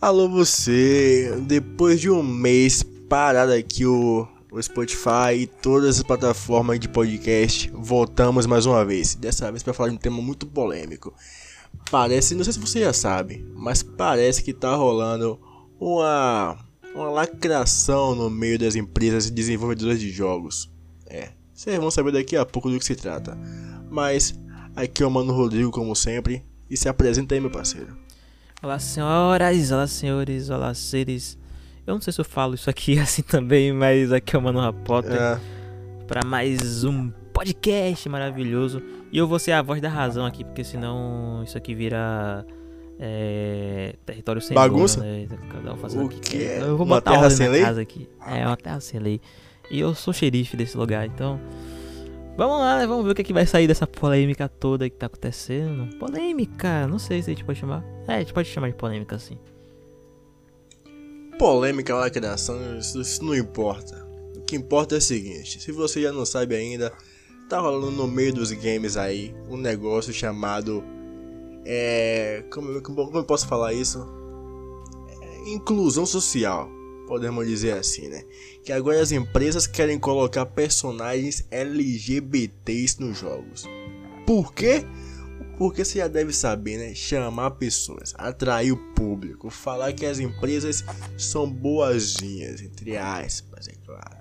Alô você, depois de um mês parado aqui o, o Spotify e todas as plataformas de podcast, voltamos mais uma vez. Dessa vez para falar de um tema muito polêmico. Parece, não sei se você já sabe, mas parece que tá rolando uma uma lacração no meio das empresas e desenvolvedoras de jogos. É, vocês vão saber daqui a pouco do que se trata. Mas aqui é o Mano Rodrigo como sempre e se apresenta aí meu parceiro. Olá, senhoras, olá, senhores, olá, seres. Eu não sei se eu falo isso aqui assim também, mas aqui é o Mano Potter. É. Para mais um podcast maravilhoso. E eu vou ser a voz da razão aqui, porque senão isso aqui vira. É, território sem Bagunça? Né? Cada um fazendo o que Eu vou uma botar terra sem lei? casa aqui. É, uma terra sem lei. E eu sou xerife desse lugar, então. Vamos lá, né? Vamos ver o que, é que vai sair dessa polêmica toda que tá acontecendo. Polêmica, não sei se a gente pode chamar. É, a gente pode chamar de polêmica assim. Polêmica, lacração, isso, isso não importa. O que importa é o seguinte: se você já não sabe ainda, tá rolando no meio dos games aí um negócio chamado. É. Como, como eu posso falar isso? É, inclusão social podemos dizer assim, né? Que agora as empresas querem colocar personagens LGBTs nos jogos. Por quê? Porque você já deve saber, né? Chamar pessoas, atrair o público, falar que as empresas são boazinhas, entre aspas, é claro.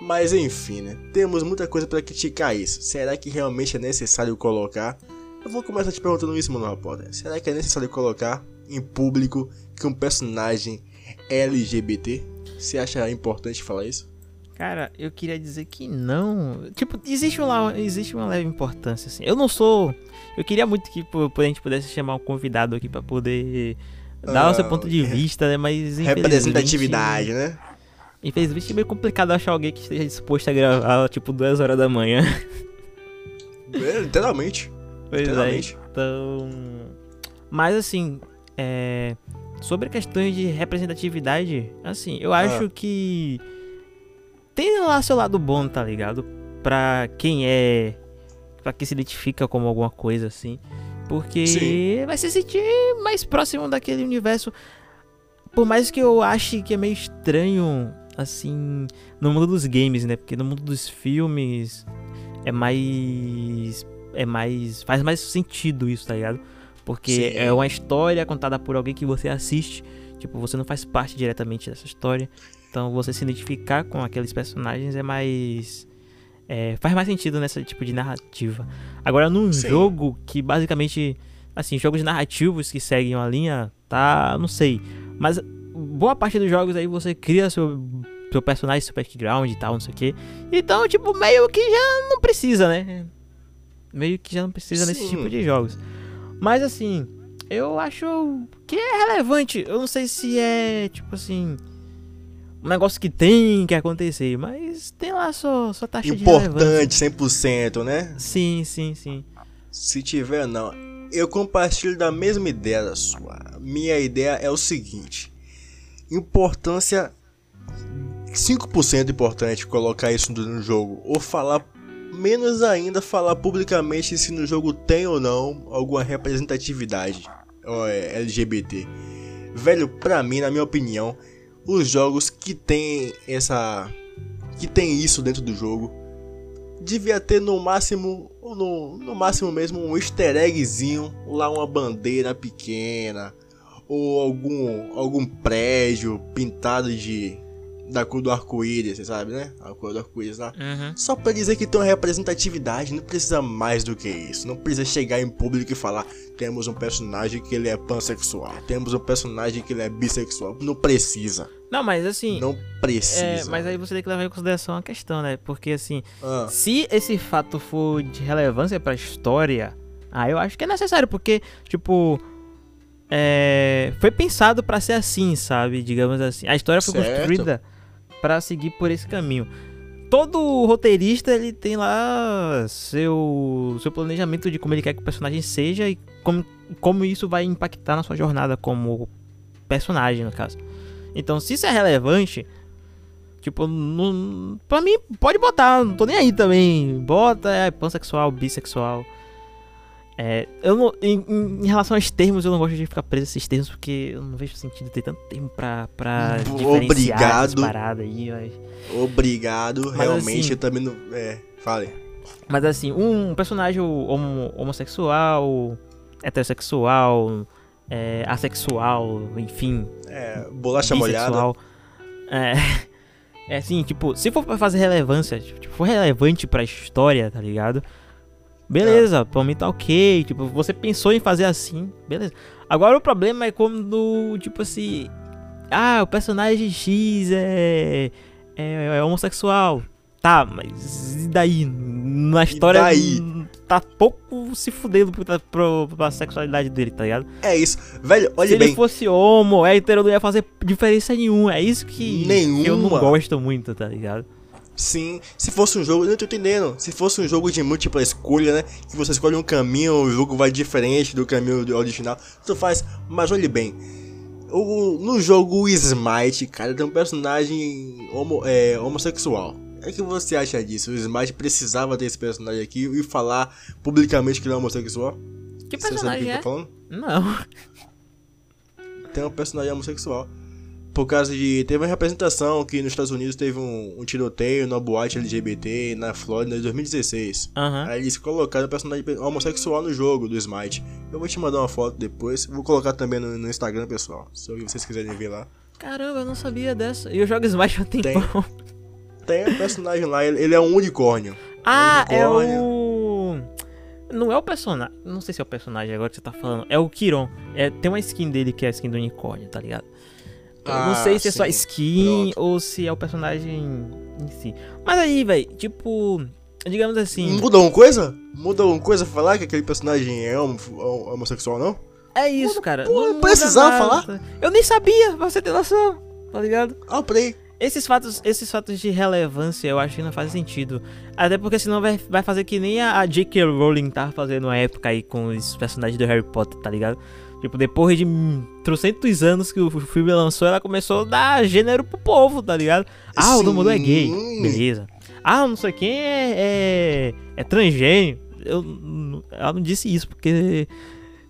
Mas enfim, né? Temos muita coisa para criticar isso. Será que realmente é necessário colocar? Eu vou começar te perguntando isso, mano, repórter. Será que é necessário colocar em público que um personagem LGBT? Você acha importante falar isso? Cara, eu queria dizer que não. Tipo, existe uma, existe uma leve importância, assim. Eu não sou. Eu queria muito que a gente pudesse chamar um convidado aqui para poder dar o seu ponto de ah, vista, né? Mas. Representatividade, né? Infelizmente é meio complicado achar alguém que esteja disposto a gravar, tipo, duas horas da manhã. É, literalmente. Pois é, literalmente. é. Então. Mas assim, é. Sobre questões de representatividade, assim, eu acho ah. que tem lá seu lado bom, tá ligado? Pra quem é. Pra quem se identifica como alguma coisa assim. Porque Sim. vai se sentir mais próximo daquele universo. Por mais que eu ache que é meio estranho, assim, no mundo dos games, né? Porque no mundo dos filmes é mais. É mais. Faz mais sentido isso, tá ligado? Porque Sim. é uma história contada por alguém que você assiste. Tipo, você não faz parte diretamente dessa história. Então você se identificar com aqueles personagens é mais. É, faz mais sentido nesse tipo de narrativa. Agora, num Sim. jogo que basicamente. Assim, jogos narrativos que seguem uma linha, tá. Não sei. Mas boa parte dos jogos aí você cria seu, seu personagem, seu background e tal, não sei o que. Então, tipo, meio que já não precisa, né? Meio que já não precisa Sim. nesse tipo de jogos. Mas assim, eu acho que é relevante. Eu não sei se é, tipo assim, um negócio que tem que acontecer, mas tem lá sua, sua taxa Importante, de Importante, 100%, né? Sim, sim, sim. Se tiver, não. Eu compartilho da mesma ideia da sua. Minha ideia é o seguinte: importância 5% importante colocar isso no jogo ou falar menos ainda falar publicamente se no jogo tem ou não alguma representatividade é, LGBT. Velho, pra mim, na minha opinião, os jogos que tem essa. que tem isso dentro do jogo devia ter no máximo, no, no máximo mesmo, um easter eggzinho, lá uma bandeira pequena, ou algum, algum prédio pintado de da cor do arco-íris, você sabe, né? A cor do arco-íris lá. Uhum. Só pra dizer que tem uma representatividade, não precisa mais do que isso. Não precisa chegar em público e falar: temos um personagem que ele é pansexual, temos um personagem que ele é bissexual. Não precisa. Não, mas assim. Não precisa. É, mas aí você tem que levar em consideração a questão, né? Porque assim, ah. se esse fato for de relevância pra história, aí eu acho que é necessário, porque, tipo. É, foi pensado para ser assim, sabe? Digamos assim. A história foi certo. construída para seguir por esse caminho. Todo roteirista ele tem lá seu seu planejamento de como ele quer que o personagem seja e como, como isso vai impactar na sua jornada como personagem, no caso. Então, se isso é relevante, tipo, não, pra mim, pode botar, não tô nem aí também. Bota, é pansexual, bissexual. É, eu não, em, em, relação aos termos, eu não gosto de ficar preso a esses termos, porque eu não vejo sentido ter tanto tempo pra, pra Obrigado. paradas aí, mas... Obrigado, mas, realmente assim, eu também não... É, fale. Mas assim, um personagem homo, homossexual, heterossexual, é, assexual, enfim... É, bolacha molhada. É... É assim, tipo, se for pra fazer relevância, tipo, for relevante pra história, tá ligado? Beleza, é. pra mim tá ok. Tipo, você pensou em fazer assim, beleza. Agora o problema é quando, tipo assim. Ah, o personagem X é. É, é homossexual. Tá, mas e daí? Na história. E daí? Tá pouco se fudendo pra, pra, pra sexualidade dele, tá ligado? É isso. Velho, olha se bem. Se ele fosse homo, hétero, não ia fazer diferença nenhuma. É isso que, nenhuma. que eu não gosto muito, tá ligado? Sim, se fosse um jogo, eu não tô entendendo. Se fosse um jogo de múltipla escolha, né? Que você escolhe um caminho, o jogo vai diferente do caminho original, tu faz. Mas olhe bem, o, no jogo Smite, cara, tem um personagem homo, é, homossexual. O que você acha disso? O Smite precisava ter esse personagem aqui e falar publicamente que ele é homossexual? Que personagem é? Tá falando? Não. Tem um personagem homossexual por causa de. Teve uma representação que nos Estados Unidos teve um, um tiroteio na boate LGBT na Flórida em 2016. Uhum. Aí eles colocaram o personagem homossexual no jogo do Smite. Eu vou te mandar uma foto depois. Vou colocar também no, no Instagram, pessoal. Se vocês quiserem ver lá. Caramba, eu não sabia dessa. E eu jogo Smite há tempo. Tem, tem um personagem lá, ele, ele é um unicórnio. Ah, um unicórnio. é o. Não é o personagem. Não sei se é o personagem agora que você tá falando. É o Kiron. É, tem uma skin dele que é a skin do unicórnio, tá ligado? Ah, não sei se sim. é só skin Pronto. ou se é o personagem em si. Mas aí, velho, tipo, digamos assim. Muda alguma coisa? Muda alguma coisa falar que aquele personagem é homossexual, não? É isso, cara. Pô, não precisava falar? Eu nem sabia, pra você ter noção, tá ligado? Ah, play. Esses fatos, esses fatos de relevância eu acho que não faz sentido. Até porque senão vai, vai fazer que nem a, a J.K. Rowling tava fazendo na época aí com os personagens do Harry Potter, tá ligado? Tipo, depois de trocentos anos que o filme lançou, ela começou a dar gênero pro povo, tá ligado? Ah, o Dumbledore é gay. Beleza. Ah, não sei quem é, é, é transgênio. Eu, ela não disse isso, porque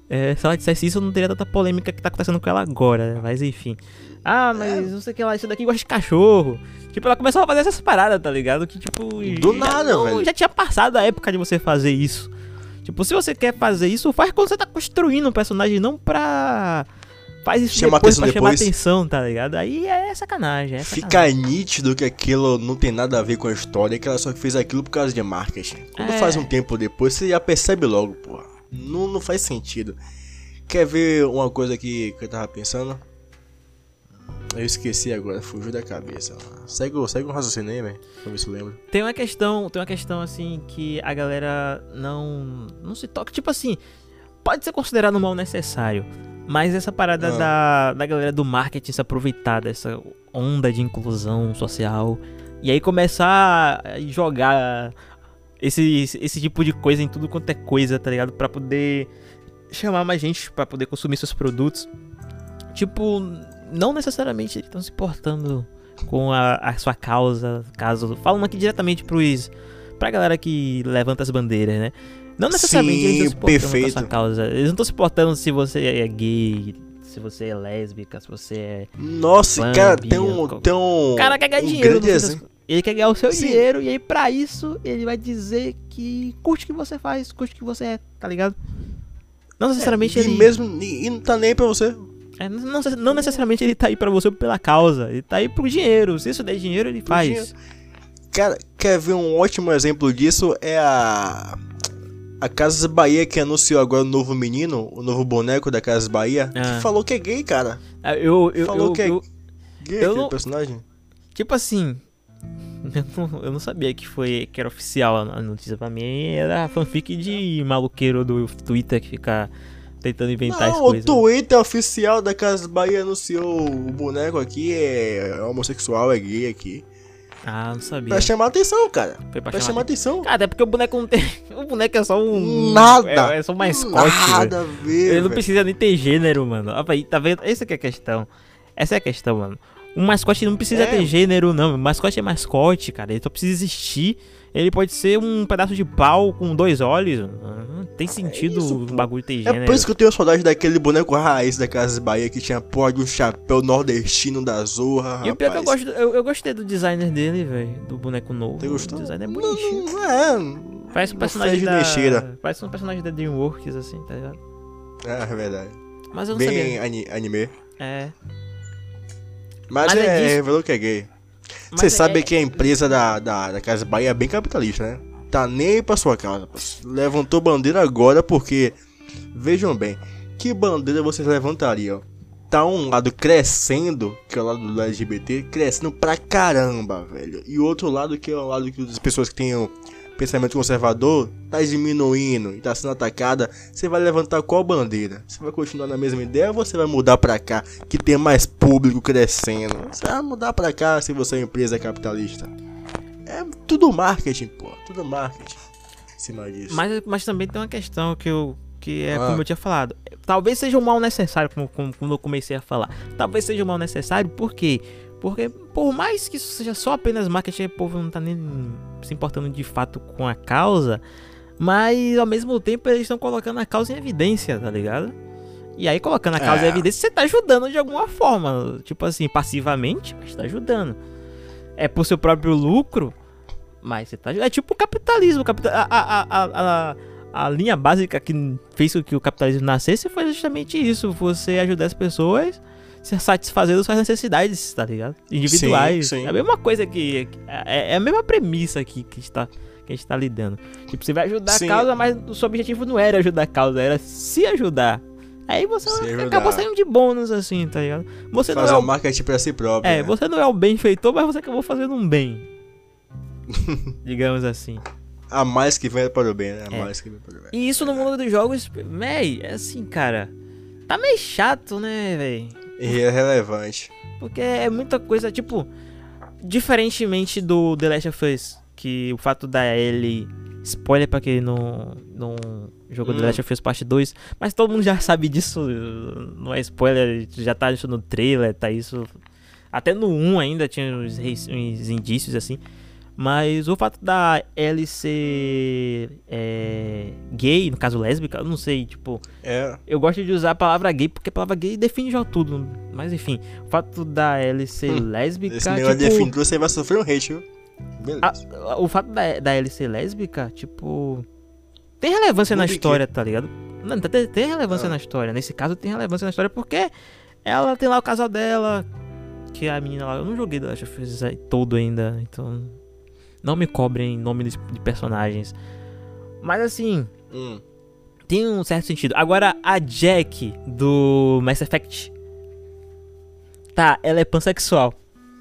é, se ela dissesse isso, eu não teria tanta polêmica que tá acontecendo com ela agora, né? Mas enfim. Ah, mas não sei o que lá, isso daqui gosta de cachorro. Tipo, ela começou a fazer essas paradas, tá ligado? Que tipo. Do nada, não, velho. Já tinha passado a época de você fazer isso. Tipo, se você quer fazer isso, faz quando você tá construindo um personagem, não pra. Faz isso Chama depois pra depois. chamar atenção, tá ligado? Aí é sacanagem, é Fica sacanagem. nítido que aquilo não tem nada a ver com a história, que ela só fez aquilo por causa de marketing. Quando é. faz um tempo depois, você já percebe logo, porra. Não, não faz sentido. Quer ver uma coisa que, que eu tava pensando? Eu esqueci agora, fugiu da cabeça. Segue, segue um raciocínio aí, velho. Pra ver se lembra. Tem uma questão, tem uma questão assim que a galera não não se toca, tipo assim, pode ser considerado um mal necessário, mas essa parada ah. da, da galera do marketing se aproveitar dessa onda de inclusão social e aí começar a jogar esse, esse tipo de coisa em tudo quanto é coisa, tá ligado? Para poder chamar mais gente para poder consumir seus produtos. Tipo, não necessariamente estão se importando com a, a, sua causa, caso. Falando aqui diretamente pros, pra galera que levanta as bandeiras, né? Não necessariamente Sim, eles estão se importando perfeito. com a sua causa. Eles não estão se importando se você é gay, se você é lésbica, se você é. Nossa, fã, cara, tem um. Tem um. O cara quer ganhar um dinheiro. Ele quer ganhar o seu Sim. dinheiro e aí pra isso ele vai dizer que curte o que você faz, curte o que você é, tá ligado? Não necessariamente é, e ele. Mesmo, e não tá nem pra você. É, não, não, necessariamente ele tá aí pra você pela causa, ele tá aí pro dinheiro. Se isso der dinheiro, ele faz. Dinheiro. Cara, quer ver um ótimo exemplo disso? É a. A Casas Bahia que anunciou agora o novo menino, o novo boneco da Casas Bahia, ah. que falou que é gay, cara. Ah, eu, eu, falou eu, que é eu, gay eu não, personagem. Tipo assim, eu não, eu não, sabia que foi que era oficial a notícia pra mim. Era fanfic de maluqueiro do Twitter que fica tentando inventar não, coisas. O Twitter oficial da Casa Bahia anunciou o boneco aqui é homossexual, é gay aqui. Ah, não sabia. Pra chamar atenção, cara. Foi pra, pra chamar, chamar atenção. Cara, é porque o boneco não tem. O boneco é só um. Nada! É, é só um mascote. Nada a ver. Ele não precisa nem ter gênero, mano. Aí, tá vendo? Essa é a questão. Essa é a questão, mano. O mascote não precisa É. ter gênero, não. O mascote é mascote, cara. Ele só precisa existir. Ele pode ser um pedaço de pau com dois olhos. Não tem sentido isso, o bagulho ter É gênero. por isso que eu tenho saudade daquele boneco raiz da Casa Bahia que tinha porra de um chapéu nordestino da Zorra. E o pior é que eu, gosto, eu, eu gostei do designer dele, velho. Do boneco novo. Você gostou? O design é bonitinho. não é. Parece um personagem da... nem cheira. Parece um personagem da DreamWorks, assim, tá ligado? É, é verdade. Mas eu não Bem sabia. ani- anime. É. Mas, Mas é é, disso- revelou que é gay. Você é- sabe que a empresa da, da, da Casa Bahia é bem capitalista, né? Tá nem pra sua casa. Levantou bandeira agora porque. Vejam bem, que bandeira vocês levantariam? Tá um lado crescendo, que é o lado do LGBT, crescendo pra caramba, velho. E o outro lado, que é o lado que as pessoas que têm pensamento conservador, tá diminuindo e tá sendo atacada. Você vai levantar qual bandeira? Você vai continuar na mesma ideia ou você vai mudar pra cá, que tem mais público crescendo? Você vai mudar pra cá se você é uma empresa capitalista. É tudo marketing, pô. Tudo marketing. Em cima disso. Mas, mas também tem uma questão que eu. Que é Ah. como eu tinha falado. Talvez seja um mal necessário, como, como, como eu comecei a falar. Talvez seja um mal necessário, por quê? Porque por mais que isso seja só apenas marketing, o povo não tá nem se importando de fato com a causa. Mas ao mesmo tempo eles estão colocando a causa em evidência, tá ligado? E aí colocando a causa É. em evidência, você tá ajudando de alguma forma. Tipo assim, passivamente, mas tá ajudando. É por seu próprio lucro, mas você tá ajudando. É tipo o capitalismo. a, a, a, a linha básica que fez com que o capitalismo nascesse foi justamente isso. Você ajudar as pessoas se satisfazendo suas necessidades, tá ligado? Individuais. Sim, sim. É a mesma coisa que. É, é a mesma premissa aqui que está. Que a gente tá lidando. Tipo, você vai ajudar Sim. a causa, mas o seu objetivo não era ajudar a causa, era se ajudar. Aí você acabou saindo de bônus, assim, tá ligado? Você Fazer não é um o marketing pra si próprio. é, né? você não é o benfeitor, mas você acabou fazendo um bem. Digamos assim. A mais que vem para o bem, né? A É. mais que vem para o bem. E isso no mundo dos jogos, véi, é assim, cara. Tá meio chato, né, véi? E é relevante. Porque é muita coisa, tipo, diferentemente do The Last of Us, que o fato da Ellie. Spoiler pra quem não, não jogou The Hum. Last of Us Parte 2, mas todo mundo já sabe disso, não é spoiler, já tá isso no trailer, tá isso. Até no 1 ainda tinha uns, uns indícios assim. Mas o fato da Ellie ser é, gay, no caso lésbica, eu não sei, tipo. É. Eu gosto de usar a palavra gay porque a palavra gay define já tudo. Mas enfim, o fato da Ellie ser Hum, lésbica. Negócio tipo, definido, você vai sofrer um hate, viu? Beleza. a- o fato da, da Ellie ser lésbica, tipo. Tem relevância na em quê? história, tá ligado? Não, tem, tem relevância Ah. na história. Nesse caso, tem relevância na história porque ela tem lá o casal dela. Que a menina lá. Eu não joguei The Last of Us todo ainda, então. Não me cobrem nome de, personagens. Mas assim. Hum. Tem um certo sentido. Agora, a Jack do Mass Effect. Tá, ela é pansexual.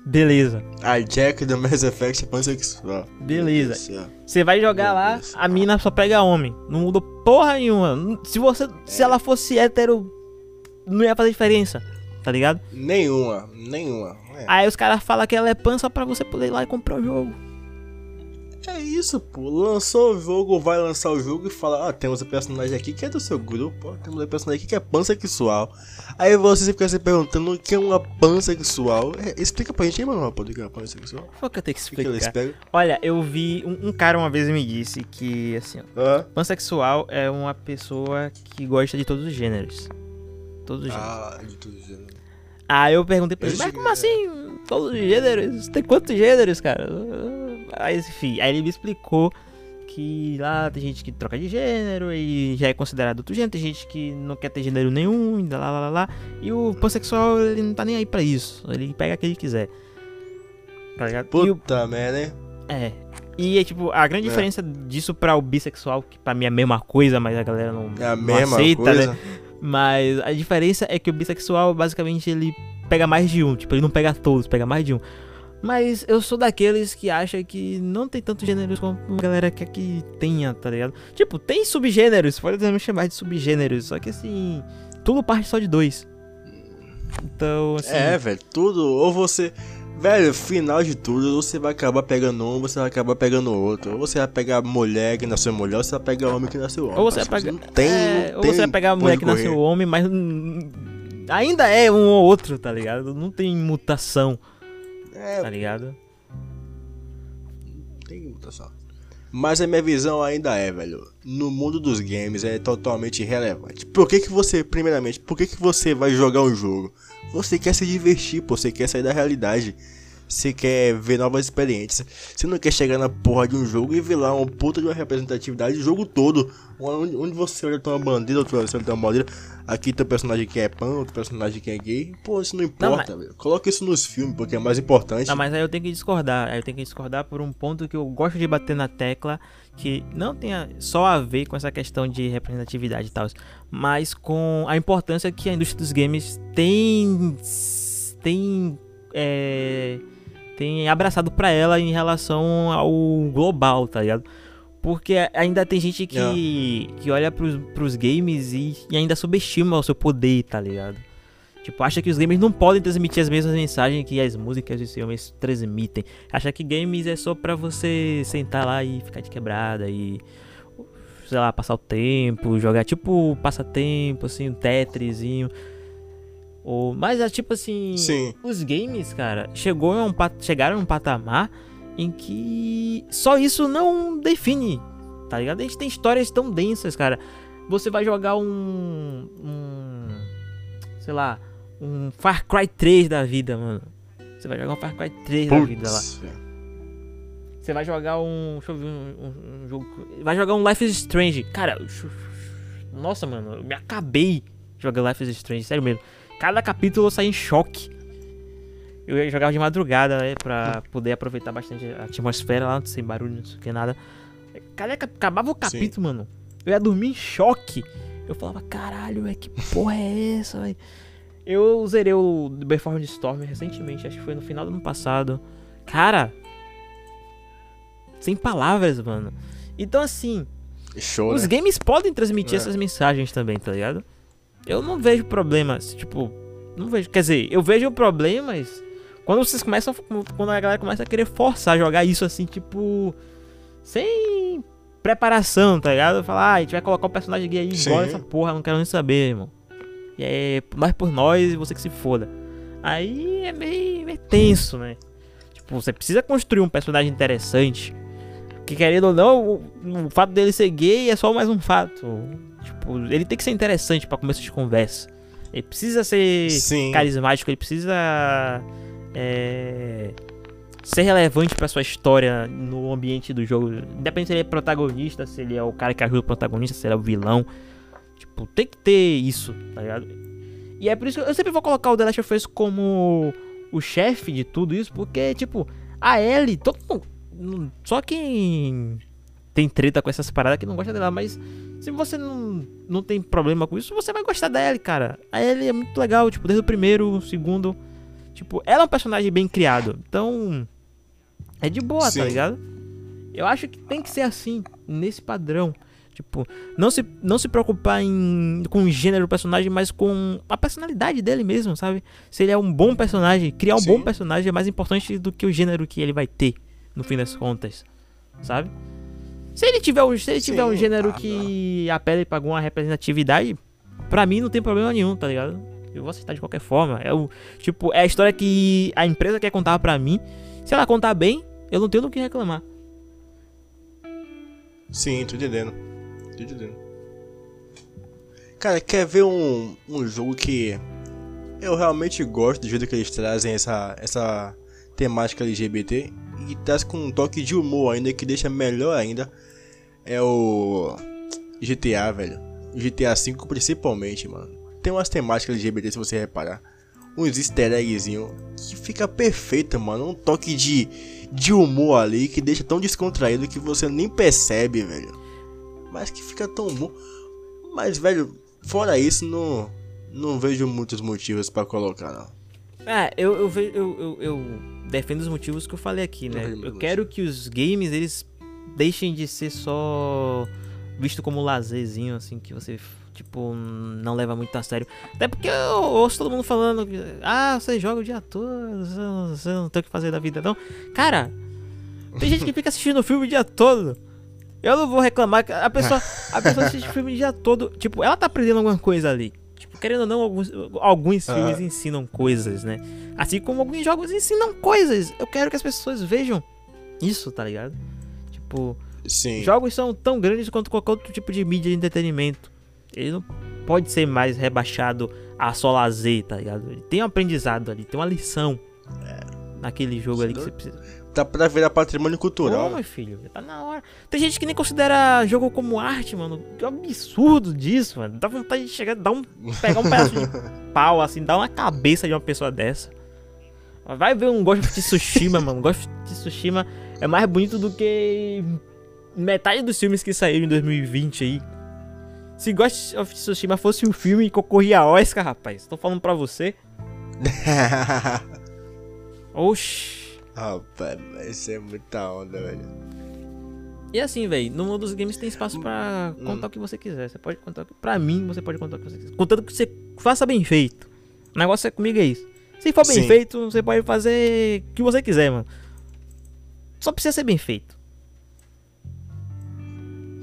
Beleza. A Jack do Mass Effect é pansexual. Beleza. Você vai jogar lá, a mina só pega homem. Não muda porra nenhuma. Se você. Se ela fosse hétero, não ia fazer diferença. Tá ligado? Nenhuma, nenhuma. É. Aí os caras falam que ela é pan só pra você poder ir lá e comprar o jogo. É isso, pô. Lançou o jogo, vai lançar o jogo e fala: Ah, temos um personagem aqui que é do seu grupo, ó, temos um personagem aqui que é pansexual. Aí você fica se perguntando o que é uma pansexual. É, explica pra gente aí, mano, pô, do que é uma pansexual. Foi que eu tenho que O que, que explicar. pegam? Olha, eu vi. Um, um cara uma vez me disse que, assim, ó. Ah, Pansexual é uma pessoa que gosta de todos os gêneros. Todos os gêneros. ah, de tudo isso. Aí eu perguntei pra ele, mas como assim? Todos os gêneros? Tem quantos gêneros, cara? Aí, enfim, aí ele me explicou que lá tem gente que troca de gênero e já é considerado outro gênero, tem gente que não quer ter gênero nenhum, e lá, lá, lá, lá. E o pansexual, ele não tá nem aí pra isso. Ele pega o que ele quiser. Tá? E o- Puta merda, hein? é. E é tipo, a grande É. diferença disso pra o bissexual, que pra mim é a mesma coisa, mas a galera não, É a não aceita, coisa. né? Mas a diferença é que o bissexual, basicamente, ele pega mais de um. Tipo, ele não pega todos, pega mais de um. Mas eu sou daqueles que acha que não tem tantos gêneros como a galera quer que tenha, tá ligado? Tipo, tem subgêneros, podemos chamar de subgêneros, só que assim, tudo parte só de dois. Então, assim. É, velho, tudo. Ou você. Velho, final de tudo, você vai acabar pegando um, você vai acabar pegando outro. Ou você vai pegar mulher que nasceu mulher, ou você vai pegar homem que nasceu homem. ou você vai pegar. Tem, é, ou você vai pegar mulher que nasceu homem, mas. ainda é um ou outro, tá ligado? Não tem mutação, É, tá ligado? tem mutação. Mas a minha visão ainda é, velho. No mundo dos games é totalmente irrelevante. Por que que você, primeiramente, por que que você vai jogar um jogo? Você quer se divertir, pô. Você quer sair da realidade. Você quer ver novas experiências. Você não quer chegar na porra de um jogo e ver lá uma puta de uma representatividade do jogo todo. Onde, onde você olha tem uma bandeira, outro você olha tem uma bandeira. Aqui tem um personagem que é pão, outro personagem que é gay. Pô, isso não importa, velho. Coloca isso nos filmes, porque é mais importante. Não, mas aí eu tenho que discordar. Aí eu tenho que discordar por um ponto que eu gosto de bater na tecla, que não tenha só a ver com essa questão de representatividade e tal, mas com a importância que a indústria dos games tem tem é, tem abraçado pra ela em relação ao global, tá ligado? Porque ainda tem gente que, que olha pros, pros games e, e ainda subestima o seu poder, tá ligado? Tipo, acha que os games não podem transmitir as mesmas mensagens que as músicas e os filmes transmitem. Acha que games é só pra você sentar lá e ficar de quebrada e. Sei lá, passar o tempo, jogar tipo passatempo, assim, um Tetrisinho. Ou, mas é tipo assim. Sim. Os games, cara, chegou um, pat- chegaram a um patamar em que só isso não define, tá ligado? A gente tem histórias tão densas, cara. Você vai jogar um. um sei lá, um Far Cry 3 da vida, mano. Você vai jogar um Far Cry 3 da vida lá. Você vai jogar um. Deixa eu ver um, um- jogo. Vai jogar um Life is Strange. Cara, nossa, mano, eu me acabei jogando Life is Strange, sério mesmo. Cada capítulo eu saí em choque. Eu ia jogar de madrugada, né? Pra poder aproveitar bastante a atmosfera lá, sem barulho, não sei o que nada. Cada, acabava o capítulo, mano. Eu ia dormir em choque. Eu falava, caralho, é que porra é essa, velho? Eu zerei o The Before the Storm recentemente, acho que foi no final do ano passado. Cara, sem palavras, mano. Então, assim, Show, os né? games podem transmitir É. essas mensagens também, tá ligado? Eu não vejo problemas, tipo, não vejo, quer dizer, eu vejo problemas quando vocês começam, quando a galera começa a querer forçar, jogar isso assim, tipo, sem preparação, tá ligado? Falar, ah, a gente vai colocar o personagem gay aí igual essa porra, não quero nem saber, irmão. E é nós por nós e você que se foda. Aí é meio, meio tenso, né? Tipo, você precisa construir um personagem interessante. Que querendo ou não, o, o fato dele ser gay é só mais um fato. Tipo, ele tem que ser interessante pra começo de conversa. Ele precisa ser Sim. carismático, ele precisa é, ser relevante pra sua história no ambiente do jogo. Independente se ele é protagonista, se ele é o cara que ajuda o protagonista, se ele é o vilão. Tipo, tem que ter isso, tá ligado? E é por isso que eu sempre vou colocar o The Last of Us como o chefe de tudo isso, porque, tipo, a Ellie, todo mundo, só quem tem treta com essas paradas que não gosta dela, mas se você não, não tem problema com isso, você vai gostar da Ellie, cara. A Ellie é muito legal, tipo, desde o primeiro, o segundo. Tipo, ela é um personagem bem criado. Então, é de boa, Sim. tá ligado? Eu acho que tem que ser assim, nesse padrão. Tipo, não se, não se preocupar em, com o gênero do personagem, mas com a personalidade dele mesmo, sabe? Se ele é um bom personagem, criar um Sim. bom personagem é mais importante do que o gênero que ele vai ter, no fim das contas, sabe? Se ele tiver, um- se ele tiver um gênero ah, que apele pra alguma representatividade, pra mim não tem problema nenhum, tá ligado? Eu vou aceitar de qualquer forma. É o, tipo, é a história que a empresa quer contar pra mim. Se ela contar bem, eu não tenho do que reclamar. Sim, tô entendendo. Tô entendendo. Cara, quer ver um, um jogo que eu realmente gosto do jeito que eles trazem essa, essa temática LGBT e traz com um toque de humor ainda que deixa melhor ainda. É o GTA, velho. GTA V principalmente, mano. Tem umas temáticas LGBT se você reparar. Uns easter eggzinho que fica perfeito, mano. Um toque de, de humor ali que deixa tão descontraído que você nem percebe, velho. Mas que fica tão bom. Mas, velho, fora isso, não, não vejo muitos motivos pra colocar, não. É, eu, eu, ve- eu, eu, eu defendo os motivos que eu falei aqui, né? Eu quero que os games, eles deixem de ser só visto como lazerzinho, assim, que você, tipo, não leva muito a sério. Até porque eu ouço todo mundo falando ah, você joga o dia todo, você não, tem o que fazer da vida, não. Cara, tem gente que fica assistindo filme o dia todo. Eu não vou reclamar, que a pessoa, a pessoa assiste filme o dia todo, tipo, ela tá aprendendo alguma coisa ali. Querendo ou não, alguns, alguns ah. filmes ensinam coisas, né? Assim como alguns jogos ensinam coisas. Eu quero que as pessoas vejam isso, tá ligado? Tipo, Sim. jogos são tão grandes quanto qualquer outro tipo de mídia de entretenimento. Ele não pode ser mais rebaixado a só lazer, tá ligado? Ele tem um aprendizado ali, tem uma lição é. naquele jogo ali que você precisa. Tá pra virar patrimônio cultural. Ô, meu filho, tá na hora. Tem gente que nem considera jogo como arte, mano. Que absurdo disso, mano. Dá vontade de chegar, dar um, pegar um pedaço de pau, assim, dar uma cabeça de uma pessoa dessa. Vai ver um Ghost of Tsushima, mano. Ghost of Tsushima é mais bonito do que metade dos filmes que saíram em 2020 aí. Se Ghost of Tsushima fosse um filme que concorria a Oscar, rapaz, tô falando pra você. Oxi. Rapaz, isso é muita onda, velho. E assim, velho, no mundo dos games tem espaço pra hum. contar o que você quiser. Você pode contar. Pra mim, você pode contar o que você quiser. Contanto que você faça bem feito. O negócio é comigo é isso. Se for bem Sim. feito, você pode fazer o que você quiser, mano. Só precisa ser bem feito.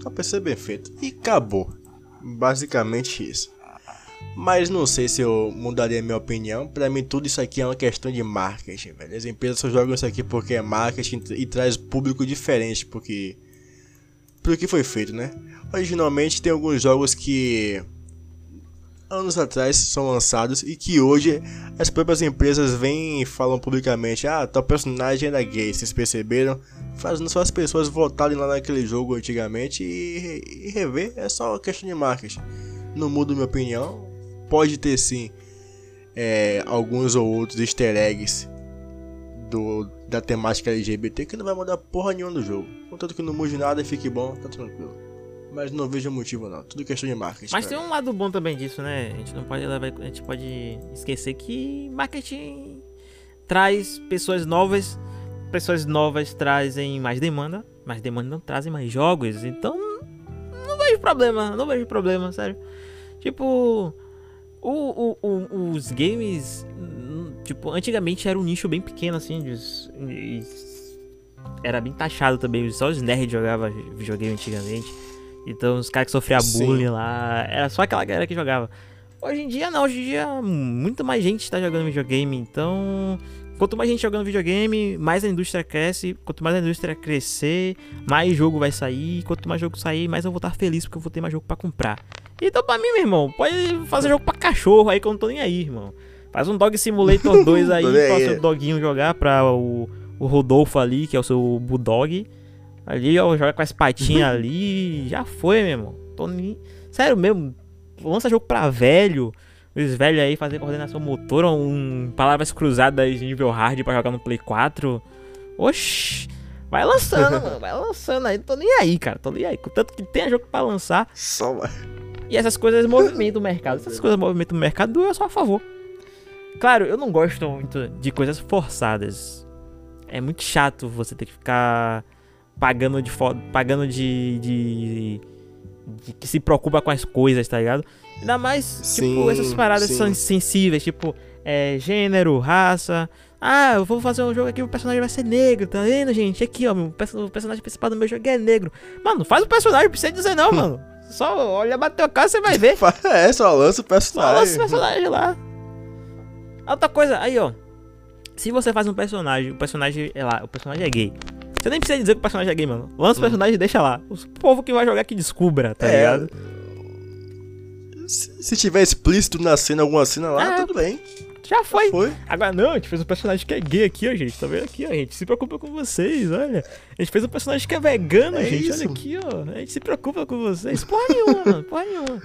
Só precisa ser bem feito. E acabou. Basicamente isso. Mas não sei se eu mudaria minha opinião. Para mim, tudo isso aqui é uma questão de marketing, velho. As empresas só jogam isso aqui porque é marketing e traz público diferente porque. Pelo que foi feito, né? Originalmente tem alguns jogos que. Anos atrás são lançados e que hoje as próprias empresas vêm e falam publicamente: Ah, tal personagem era gay, vocês perceberam? Fazendo só as pessoas votarem lá naquele jogo antigamente e, e rever. É só questão de marketing. Não muda minha opinião pode ter sim é, alguns ou outros easter eggs do, da temática LGBT que não vai mudar porra nenhuma do jogo. Contanto que não mude nada e fique bom, tá tranquilo. Mas não vejo motivo não, tudo questão de marketing. Mas tem um lado bom também disso, né? A gente não pode levar, a gente pode esquecer que marketing traz pessoas novas, pessoas novas trazem mais demanda, mais demanda não trazem mais jogos, então não vejo problema, não vejo problema, sério. Tipo, o, o, o, os games, tipo, antigamente era um nicho bem pequeno, assim, de, de, era bem taxado também. Só os nerds jogavam videogame antigamente. Então os caras que sofriam bullying lá, era só aquela galera que jogava. Hoje em dia não, hoje em dia muito mais gente está jogando videogame, então quanto mais gente jogando videogame, mais a indústria cresce, quanto mais a indústria crescer, mais jogo vai sair, quanto mais jogo sair, mais eu vou estar feliz porque eu vou ter mais jogo para comprar. Então, pra mim, meu irmão, pode fazer jogo pra cachorro aí que eu não tô nem aí, irmão. Faz um Dog Simulator 2 aí pra o seu doguinho jogar, pra o, o Rodolfo ali, que é o seu Bulldog. Ali, ó, joga com as patinhas ali. Já foi, meu irmão. Tô nem... Sério mesmo, lança jogo pra velho. Os velhos aí fazer coordenação motor, um palavras cruzadas nível hard pra jogar no Play 4. Oxi. Vai lançando, mano. Vai lançando aí. Tô nem aí, cara. Tô nem aí. Contanto que tem jogo pra lançar. Só vai. E essas coisas movimentam o mercado. Essas coisas movimentam o mercado, eu sou a favor. Claro, eu não gosto muito de coisas forçadas. É muito chato você ter que ficar pagando de pagando de, de, de, que se preocupa com as coisas, tá ligado? Ainda mais, tipo, sim, tipo, essas paradas sim. são sensíveis, tipo, é, gênero, raça. Ah, eu vou fazer um jogo aqui, o personagem vai ser negro, tá vendo, gente? Aqui, ó, o personagem principal do meu jogo é negro. Mano, faz o personagem, não precisa dizer não, mano. Só olha, bateu a cara, você vai ver. É, só lança o personagem. Só lança o personagem lá. Outra coisa, aí ó. Se você faz um personagem, o personagem é lá, o personagem é gay. Você nem precisa dizer que o personagem é gay, mano. Lança o hum. personagem e deixa lá. O povo que vai jogar que descubra, tá é, ligado? Se, se tiver explícito na cena, alguma cena lá, é, tudo bem. Já foi. Já foi. Agora não, a gente fez um personagem que é gay aqui, ó, gente. Tá vendo aqui, ó, a gente se preocupa com vocês, olha. A gente fez um personagem que é vegano, é gente. Isso. Olha aqui, ó. A gente se preocupa com vocês. Porra nenhuma, mano. Porra nenhuma.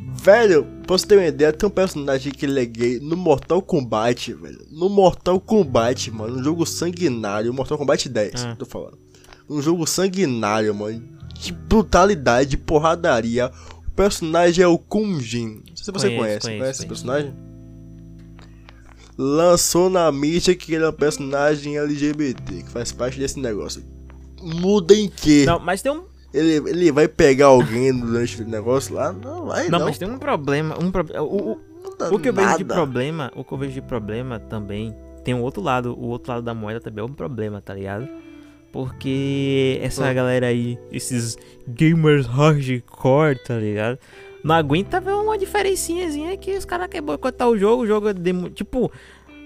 Velho, pra você ter uma ideia, tem um personagem que ele é gay no Mortal Kombat, velho. No Mortal Kombat, mano. Um jogo sanguinário. Mortal Kombat 10, ah. tô falando. Um jogo sanguinário, mano. De brutalidade, de porradaria. O personagem é o Kunjin. Não sei se você conheço, conhece. Conheço, conhece esse personagem? Lançou na mídia que ele é um personagem LGBT, que faz parte desse negócio. Muda em quê? Não, mas tem um. Ele, ele vai pegar alguém durante o negócio lá? Não, vai não. Não, mas tem um problema. Um pro... o, o, o que eu vejo de problema, o que eu vejo de problema também, tem um outro lado, o outro lado da moeda também é um problema, tá ligado? Porque essa galera aí, esses gamers hardcore, tá ligado? Não aguenta ver uma diferencinhazinha que os caras querem boicotar o jogo, o jogo é de, tipo,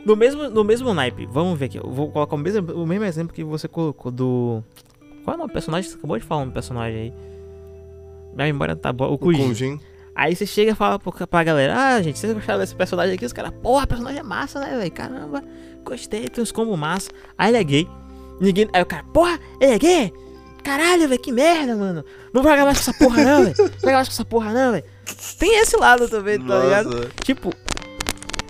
no mesmo, no mesmo naipe. Vamos ver aqui, eu vou colocar o mesmo, o mesmo exemplo que você colocou do. Qual é o nome do personagem? Você acabou de falar um personagem aí. Minha memória tá boa. O Kujin. Aí você chega e fala pra, pra galera: Ah, gente, vocês gostaram desse personagem aqui? Os caras, porra, personagem é massa, né, velho? Caramba, gostei, tem uns combos massa. Aí ele é gay. Ninguém. Aí o cara, porra, ele é gay? Caralho, velho, que merda, mano. Não vai mais com essa porra, não, velho. Não vai mais com essa porra, não, velho. Tem esse lado também, tá Nossa. ligado? Tipo,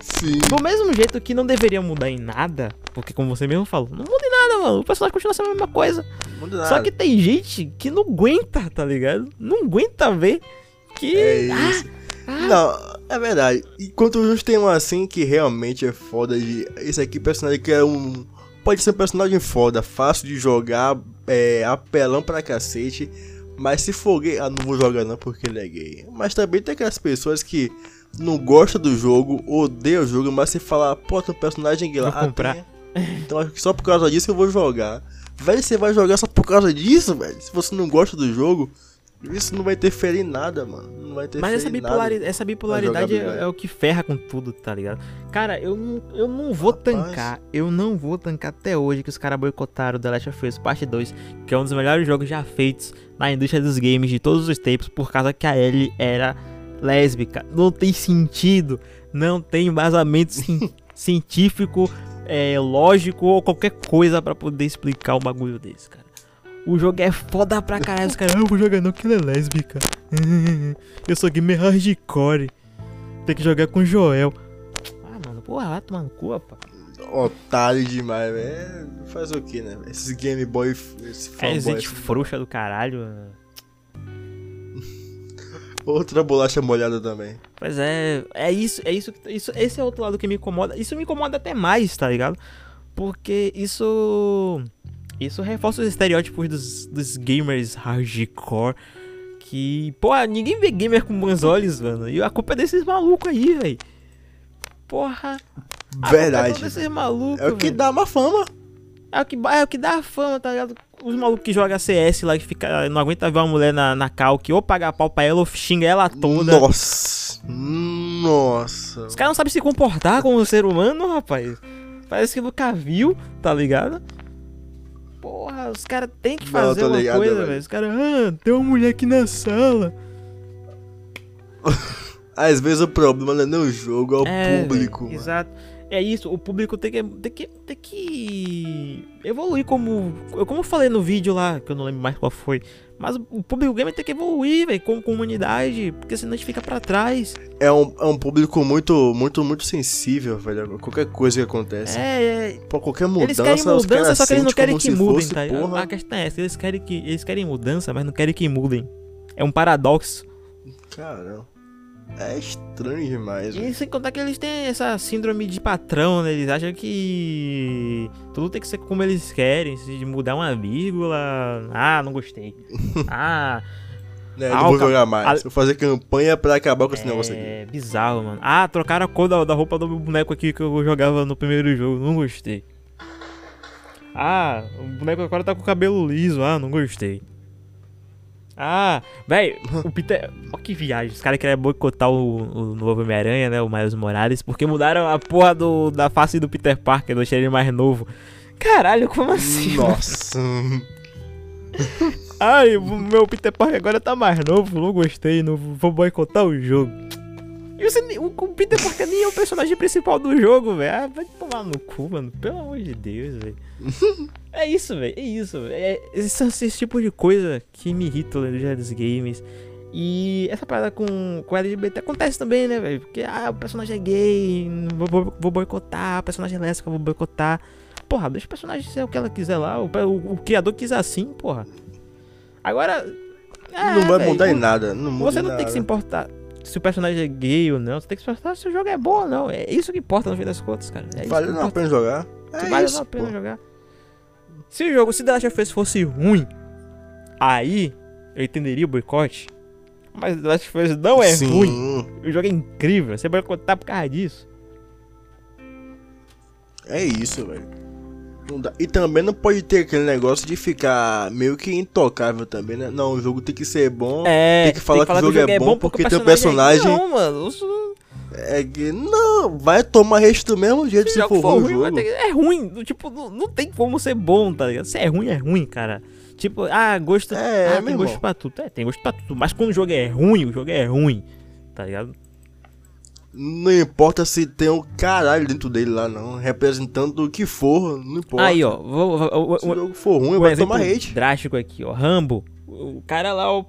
Sim. do mesmo jeito que não deveria mudar em nada, porque como você mesmo falou, não muda em nada, mano. O personagem continua sendo a mesma coisa. Não Só que tem gente que não aguenta, tá ligado? Não aguenta ver que. É isso. Ah, ah. Não, é verdade. Enquanto o gente tem um assim que realmente é foda de. Esse aqui, personagem que é um. Pode ser um personagem foda, fácil de jogar, é, apelão pra cacete. Mas se for gay, ah, não vou jogar não porque ele é gay. Mas também tem aquelas pessoas que não gostam do jogo, odeiam o jogo, mas se falar, pô, tem um personagem gay lá, vou comprar. Ah, então acho que só por causa disso eu vou jogar. Velho, você vai jogar só por causa disso, velho? Se você não gosta do jogo, isso não vai interferir em nada, mano. Não vai interferir Mas essa, bipolaridade, essa bipolaridade é, é, o que ferra com tudo, tá ligado? Cara, eu não, eu não vou Rapaz. tancar, eu não vou tancar até hoje que os caras boicotaram The Last of Us Parte 2, que é um dos melhores jogos já feitos na indústria dos games de todos os tempos, por causa que a Ellie era lésbica. Não tem sentido, não tem embasamento científico, é, lógico ou qualquer coisa para poder explicar um bagulho desse, cara. O jogo é foda pra caralho. Os caras, ah, eu vou jogar não, que ela é lésbica. eu sou gamer hardcore. Tem que jogar com Joel. Ah, mano, porra, vai tomar no cu, rapaz. Otário demais, velho. Faz o que, né? Esses Game Boy. Esse é gente frouxa do caralho. Outra bolacha molhada também. Pois é, é isso, é isso, isso. Esse é outro lado que me incomoda. Isso me incomoda até mais, tá ligado? Porque isso isso reforça os estereótipos dos, dos gamers hardcore. Que, pô, ninguém vê gamer com bons olhos, mano. E a culpa é desses malucos aí, velho. Porra. Verdade. É malucos, é o que véio. dá uma fama. É o que, é o que dá fama, tá ligado? Os malucos que jogam CS lá, que fica, não aguenta ver uma mulher na, na cal, que ou paga pau pra ela ou xinga ela toda. Nossa. Nossa. Os caras não sabem se comportar como um ser humano, rapaz. Parece que nunca viu, tá ligado? Porra, os caras têm que fazer uma ligado, coisa, velho. Os caras, ah, tem uma mulher aqui na sala. Às vezes o problema não é no jogo, é o é, público. Véio, exato. É isso, o público tem que, tem que, tem que evoluir como. Como eu falei no vídeo lá, que eu não lembro mais qual foi. Mas o público gamer tem que evoluir, velho, como comunidade, porque senão a gente fica para trás. É um, é um público muito, muito, muito sensível, velho. Qualquer coisa que acontece. É, é. Por qualquer mudança, eles querem mudança, só que eles não querem que mudem, tá? Porra. A questão é essa, eles querem que eles querem mudança, mas não querem que mudem. É um paradoxo. Caramba. É estranho demais. E sem contar que eles têm essa síndrome de patrão, né? Eles acham que tudo tem que ser como eles querem. Se mudar uma vírgula. Ah, não gostei. Ah. É, não vou jogar mais. A... Vou fazer campanha pra acabar com esse é... negócio aqui. É bizarro, mano. Ah, trocaram a cor da, da roupa do boneco aqui que eu jogava no primeiro jogo. Não gostei. Ah, o boneco agora tá com o cabelo liso. Ah, não gostei. Ah, velho, o Peter. Olha que viagem. Os caras querem boicotar o, o novo Homem-Aranha, né? O Miles Morales, porque mudaram a porra do, da face do Peter Parker, deixaram ele mais novo. Caralho, como assim? Nossa. Ai, meu Peter Parker agora tá mais novo, não gostei, não vou boicotar o jogo. E você, o, o Peter Parker nem é o personagem principal do jogo, velho. Ah, vai tomar no cu, mano. Pelo amor de Deus, velho. é isso, velho. É isso, velho. É, esses são esses tipos de coisa que me irritam no dos games. E essa parada com, com LGBT acontece também, né, velho? Porque, ah, o personagem é gay, vou, vou, vou boicotar, o personagem é lésbica, vou boicotar. Porra, deixa o personagem ser o que ela quiser lá. O, o, o criador quiser assim, porra. Agora. É, não vai véio, mudar em nada. Não muda você não tem que se importar se o personagem é gay ou não. Você tem que se importar se o jogo é bom ou não. É isso que importa no fim das contas, cara. É vale não a pena jogar. É vale isso, a pena pô. jogar. Se o jogo, se The Last of Us fosse ruim, aí eu entenderia o boicote. Mas The Last of Us não é Sim. ruim. O jogo é incrível. Você vai boicotar por causa disso. É isso, velho. E também não pode ter aquele negócio de ficar meio que intocável também, né? Não, o jogo tem que ser bom. É, tem que falar, tem que, falar que, o jogo, que o jogo é, bom porque, porque tem personagem. É... Não, mano. Isso... É que. Não, vai tomar resto do mesmo jeito se, se for, for ruim. ruim ter... É ruim. Tipo, não, não, tem como ser bom, tá ligado? Se é ruim, é ruim, cara. Tipo, ah, gosto. É, ah, tem gosto pra tudo. É, tem gosto pra tudo. Mas quando o jogo é ruim, o jogo é ruim. Tá ligado? Não importa se tem um caralho dentro dele lá, não. Representando o que for, não importa. Aí, ó. Vou, vou, se o jogo for ruim, vai tomar hate. Drástico aqui, ó. Rambo. O cara lá, o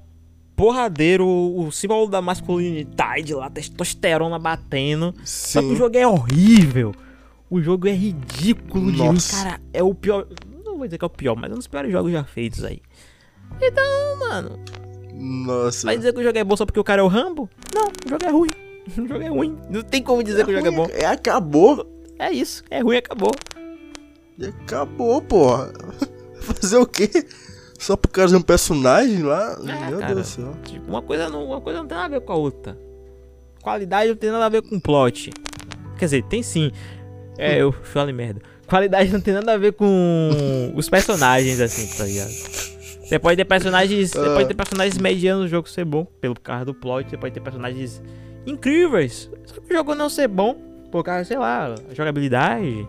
porradeiro, o símbolo da masculinidade lá, testosterona batendo. Sim. Só que o jogo é horrível. O jogo é ridículo de mim, cara. É o pior. Não vou dizer que é o pior, mas é um dos piores jogos já feitos aí. Então, mano. Nossa. Vai dizer que o jogo é bom só porque o cara é o Rambo? Não, o jogo é ruim. O jogo é ruim. Não tem como dizer é que o jogo é bom. É, acabou. É isso. É ruim, acabou. Acabou, porra. Fazer o quê? Só por causa de um personagem lá? É, Meu cara, Deus do céu. Tipo, uma coisa, não, uma coisa não tem nada a ver com a outra. Qualidade não tem nada a ver com plot. Quer dizer, tem sim. É, eu falei merda. Qualidade não tem nada a ver com os personagens, assim, tá ligado? Você pode ter personagens. Você pode ter personagens medianos no jogo ser bom, pelo causa do plot. Você pode ter personagens incríveis. Só que o jogo não ser bom, por causa, sei lá, jogabilidade.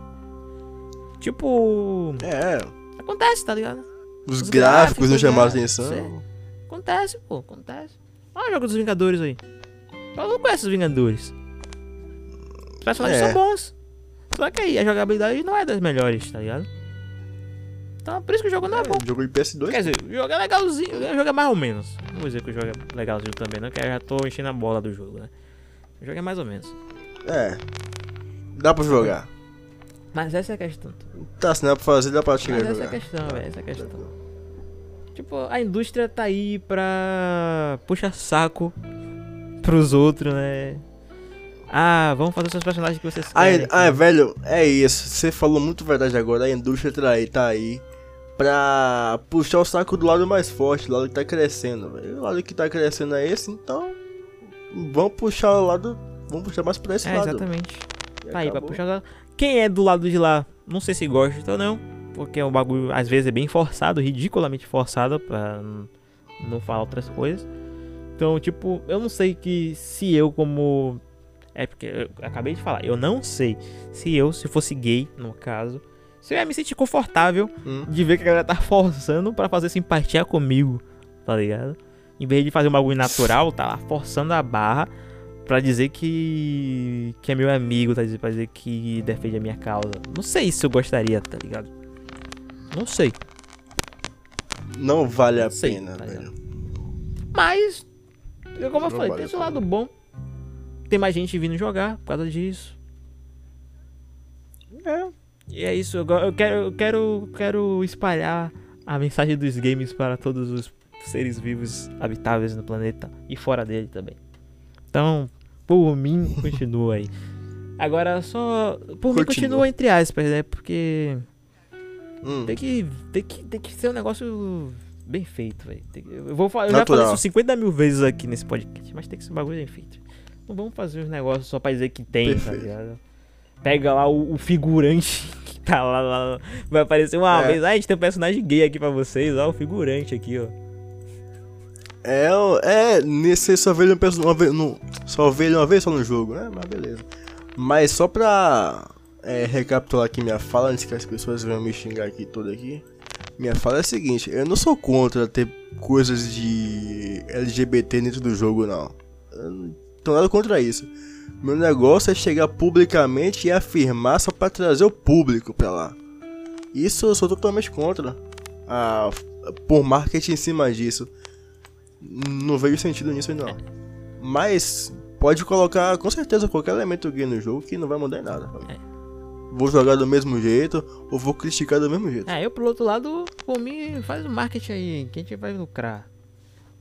Tipo. É. Acontece, tá ligado? Os, Os gráficos, gráficos não chamaram atenção. Acontece, pô, acontece. Olha o jogo dos Vingadores aí. Eu não conheço os Vingadores. Os personagens é. são bons. Só que aí a jogabilidade não é das melhores, tá ligado? Então por isso que o jogo não é, é bom. Jogo em PS2? Quer dizer, o jogo é legalzinho. O jogo é mais ou menos. Não vou dizer que o jogo é legalzinho também, não, que eu já tô enchendo a bola do jogo, né? O jogo é mais ou menos. É. Dá pra jogar. Mas essa é a questão. Tá, se não é pra fazer, dá pra chegar Mas essa é a questão, velho. Essa é a questão. Tipo, a indústria tá aí pra puxar saco pros outros, né? Ah, vamos fazer seus personagens que vocês querem. Ah, velho, é isso. Você falou muito verdade agora. A indústria tá aí, tá aí pra puxar o saco do lado mais forte, do lado que tá crescendo. Véio. O lado que tá crescendo é esse, então vamos puxar o lado. Vamos puxar mais pra esse é, lado. Exatamente. tá aí, pra puxar o lado. Quem é do lado de lá, não sei se gosta ou não. Porque o bagulho às vezes é bem forçado, ridiculamente forçado, pra não falar outras coisas. Então, tipo, eu não sei que se eu, como é porque eu acabei de falar, eu não sei se eu, se fosse gay, no caso, se eu ia me sentir confortável hum. de ver que a galera tá forçando para fazer simpatia comigo, tá ligado? Em vez de fazer um bagulho natural, tá lá forçando a barra pra dizer que. que é meu amigo, tá dizendo, pra dizer que defende a minha causa. Não sei se eu gostaria, tá ligado? Não sei. Não vale a sei, pena, tá velho. Mas, como eu falei, vale tem esse lado bom tem mais gente vindo jogar por causa disso. É. E é isso, eu, eu quero, eu quero, quero espalhar a mensagem dos games para todos os seres vivos habitáveis no planeta e fora dele também. Então, por mim, continua aí. Agora, só. Por continua. mim, continua entre aspas, né? Porque. Hum. Tem, que, tem, que, tem que ser um negócio bem feito, velho. Eu, vou, eu já falei isso 50 mil vezes aqui nesse podcast, mas tem que ser um bagulho bem feito. Não vamos fazer os negócios só pra dizer que tem, tá Perfeito. tá ligado? Pega lá o, o, figurante que tá lá, lá, Vai aparecer uma é. vez. Ah, a gente tem um personagem gay aqui pra vocês, ó. O figurante aqui, ó. É, é, nesse só ele uma vez, no, só ele uma vez só no jogo, né? Mas beleza. Mas só pra é, recapitular aqui minha fala, antes que as pessoas venham me xingar aqui toda aqui. Minha fala é a seguinte, eu não sou contra ter coisas de LGBT dentro do jogo, não. Eu tenho nada contra isso. Meu negócio é chegar publicamente e afirmar só para trazer o público pra lá. Isso eu sou totalmente contra. Ah, por marketing em cima disso. Não vejo sentido nisso não. Mas pode colocar com certeza qualquer elemento gay no jogo que não vai mudar em nada. É. Vou jogar do mesmo jeito ou vou criticar do mesmo jeito. É, eu pro outro lado, por mim, faz o marketing aí, que a gente vai lucrar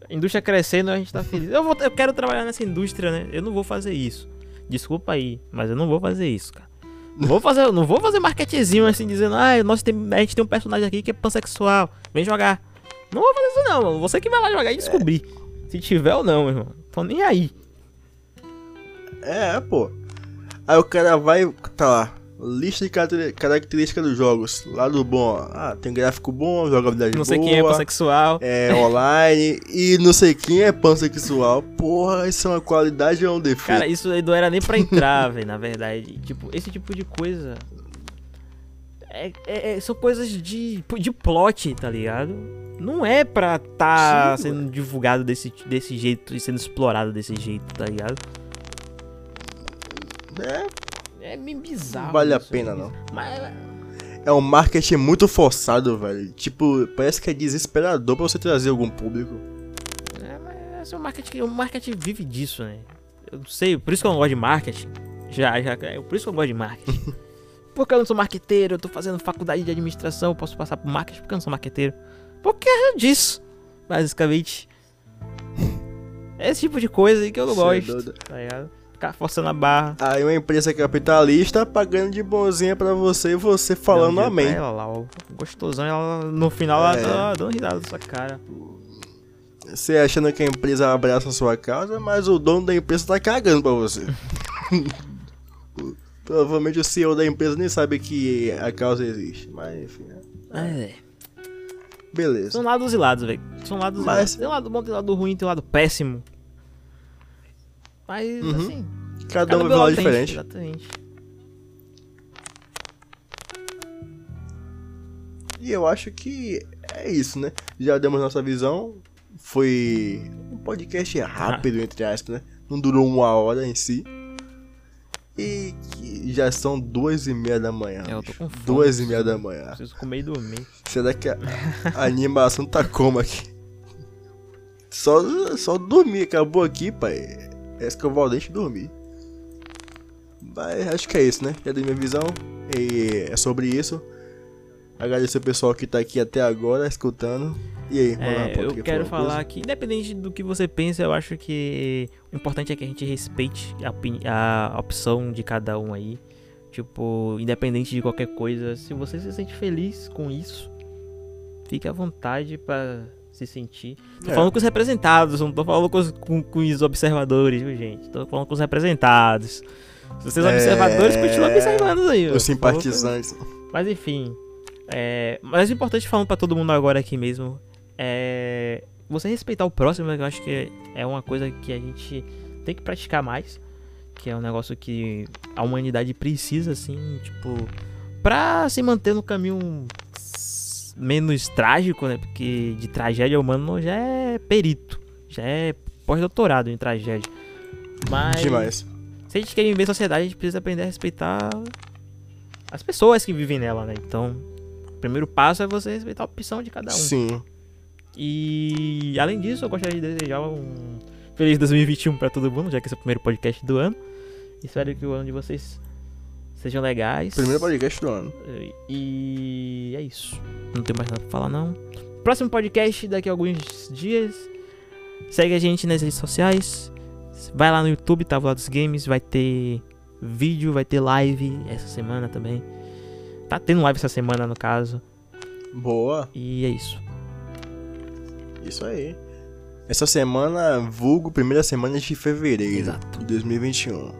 indústria crescendo, a gente tá feliz. Eu, vou, eu quero trabalhar nessa indústria, né? Eu não vou fazer isso. Desculpa aí, mas eu não vou fazer isso, cara. Não vou fazer, não vou fazer marketingzinho assim, dizendo, ah, nós tem, a gente tem um personagem aqui que é pansexual, vem jogar. Não vou fazer isso não, mano. Você que vai lá jogar e descobrir. É. Se tiver ou não, meu irmão. Tô nem aí. É, pô. Aí o cara vai, tá lá, Lista de características dos jogos. Lado bom, ah, tem gráfico bom, jogabilidade Não boa. sei quem é pansexual. É online. e não sei quem é pansexual. Porra, isso é uma qualidade ou um defeito? Cara, isso aí não era nem pra entrar, velho, na verdade. Tipo, esse tipo de coisa. É, é- é- são coisas de, de plot, tá ligado? Não é pra tá Sim, sendo divulgado desse, desse jeito e sendo explorado desse jeito, tá ligado? É, É meio bizarro. não vale a pena, é não. Mas, É um marketing muito forçado, velho. Tipo, parece que é desesperador pra você trazer algum público. é, mas o marketing, o marketing vive disso, né? Eu não sei, por isso que eu não gosto de marketing. Já, já, é por isso que eu gosto de marketing. porque eu não sou marqueteiro, eu tô fazendo faculdade de administração, eu posso passar por marketing porque eu não sou marqueteiro. Porque é disso, basicamente. É esse tipo de coisa aí que eu não Cê é gosto, tá ligado? Ficar forçando a barra. Aí uma empresa capitalista pagando de bonzinha pra você e você falando dinheiro amém. Ela lá, ó, gostosão, ela, no final É. ela tá dando risada da sua cara. Você achando que a empresa abraça a sua causa, mas o dono da empresa tá cagando pra você. Provavelmente o CEO da empresa nem sabe que a causa existe. Mas enfim, né? É. beleza. São lados e lados, velho. São lados e Mas- lados. Tem lado bom, tem lado ruim, tem lado péssimo. Mas, Uhum. assim. Cada um vai um lado diferente. Exatamente. E eu acho que é isso, né? Já demos nossa visão. Foi um podcast rápido, entre aspas, né? Não durou uma hora em si. E que já são duas e meia da manhã. É, eu tô com fome. Duas e meia da manhã. Preciso comer e dormir. Será que a, a animação tá como aqui? Só, só dormir, acabou aqui, pai. É escovar o dente e dormir. Mas acho que é isso, né? Já dei minha visão. E é sobre isso. Agradecer o pessoal que tá aqui até agora escutando. E aí, vamos lá, É, eu quer quero falar falar que, independente do que você pensa, eu acho que o importante é que a gente respeite a, a opção de cada um aí. Tipo, independente de qualquer coisa, se você se sente feliz com isso, fique à vontade pra se sentir. Tô É. falando com os representados, não tô falando com os, com, com os observadores, viu, gente? Tô falando com os representados. Se vocês É, observadores, continuam observando aí. Os simpatizantes. Mas enfim. É, mas o importante falando pra todo mundo agora aqui mesmo é você respeitar o próximo, eu acho que é uma coisa que a gente tem que praticar mais, que é um negócio que a humanidade precisa assim, tipo, pra se manter no caminho menos trágico, né? Porque de tragédia humano já é perito, já é pós-doutorado em tragédia. Mas Demais. se a gente quer viver em sociedade, a gente precisa aprender a respeitar as pessoas que vivem nela, né? Então, primeiro passo é você respeitar a opção de cada um. Sim. E além disso, eu gostaria de desejar um feliz 2021 pra todo mundo, já que esse é o primeiro podcast do ano. Espero que o ano de vocês sejam legais. Primeiro podcast do ano. E é isso. Não tem mais nada pra falar, não. Próximo podcast daqui a alguns dias. Segue a gente nas redes sociais. Vai lá no YouTube, Távola dos Games. Vai ter vídeo, vai ter live essa semana também. Tá tendo live essa semana, no caso. Boa. E é isso. Isso aí. Essa semana, vulgo, primeira semana de fevereiro Exato. de 2021.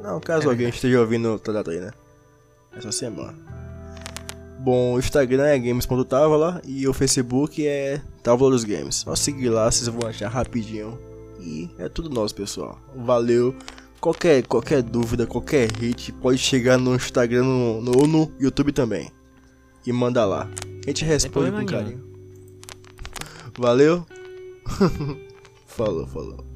Não, caso É alguém esteja ouvindo outra data aí, né? Essa semana. Bom, o Instagram é games.távola e o Facebook é Távola dos Games. Só seguir lá, vocês vão achar rapidinho. E é tudo nosso, pessoal. Valeu. Qualquer, qualquer dúvida, qualquer hit, pode chegar no Instagram no, no, ou no YouTube também. E manda lá. A gente responde com carinho. Valeu. falou, falou.